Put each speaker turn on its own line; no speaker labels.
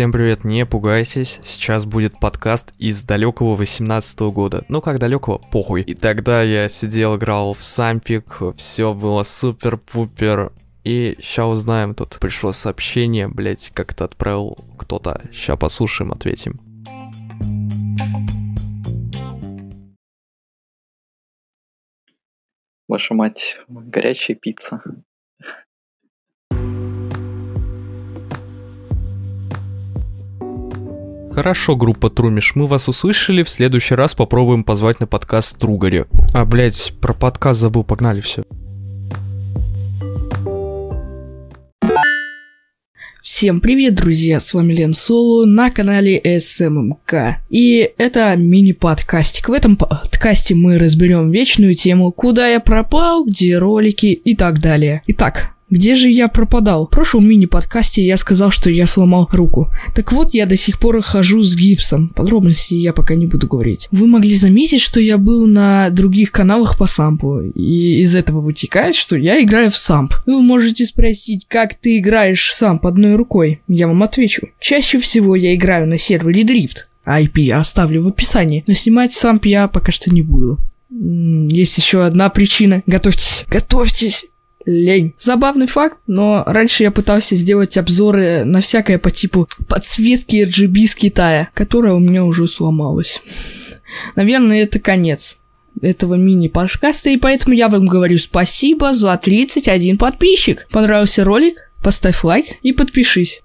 Всем привет, не пугайтесь, сейчас будет подкаст из далекого 18 года. Ну как далекого, похуй. И тогда я сидел, играл в сампик, все было супер-пупер. И ща узнаем, тут пришло сообщение, блять, как это отправил кто-то. Ща послушаем, ответим.
Ваша мать, горячая пицца.
Хорошо, группа Трумиш, мы вас услышали, в следующий раз попробуем позвать на подкаст Тругари. А, блять, про подкаст забыл, погнали все.
Всем привет, друзья, с вами Лен Соло на канале СММК. И это мини-подкастик. В этом подкасте мы разберем вечную тему «Куда я пропал?», «Где ролики?» и так далее. Итак, где же я пропадал? В прошлом мини-подкасте я сказал, что я сломал руку. Так вот, я до сих пор хожу с гипсом. Подробности я пока не буду говорить. Вы могли заметить, что я был на других каналах по сампу. И из этого вытекает, что я играю в самп. Вы можете спросить, как ты играешь самп одной рукой? Я вам отвечу. Чаще всего я играю на сервере Drift. IP я оставлю в описании. Но снимать самп я пока что не буду. Есть еще одна причина. Готовьтесь. Готовьтесь лень. Забавный факт, но раньше я пытался сделать обзоры на всякое по типу подсветки RGB с Китая, которая у меня уже сломалась. Наверное, это конец этого мини-подкаста, и поэтому я вам говорю спасибо за 31 подписчик. Понравился ролик? Поставь лайк и подпишись.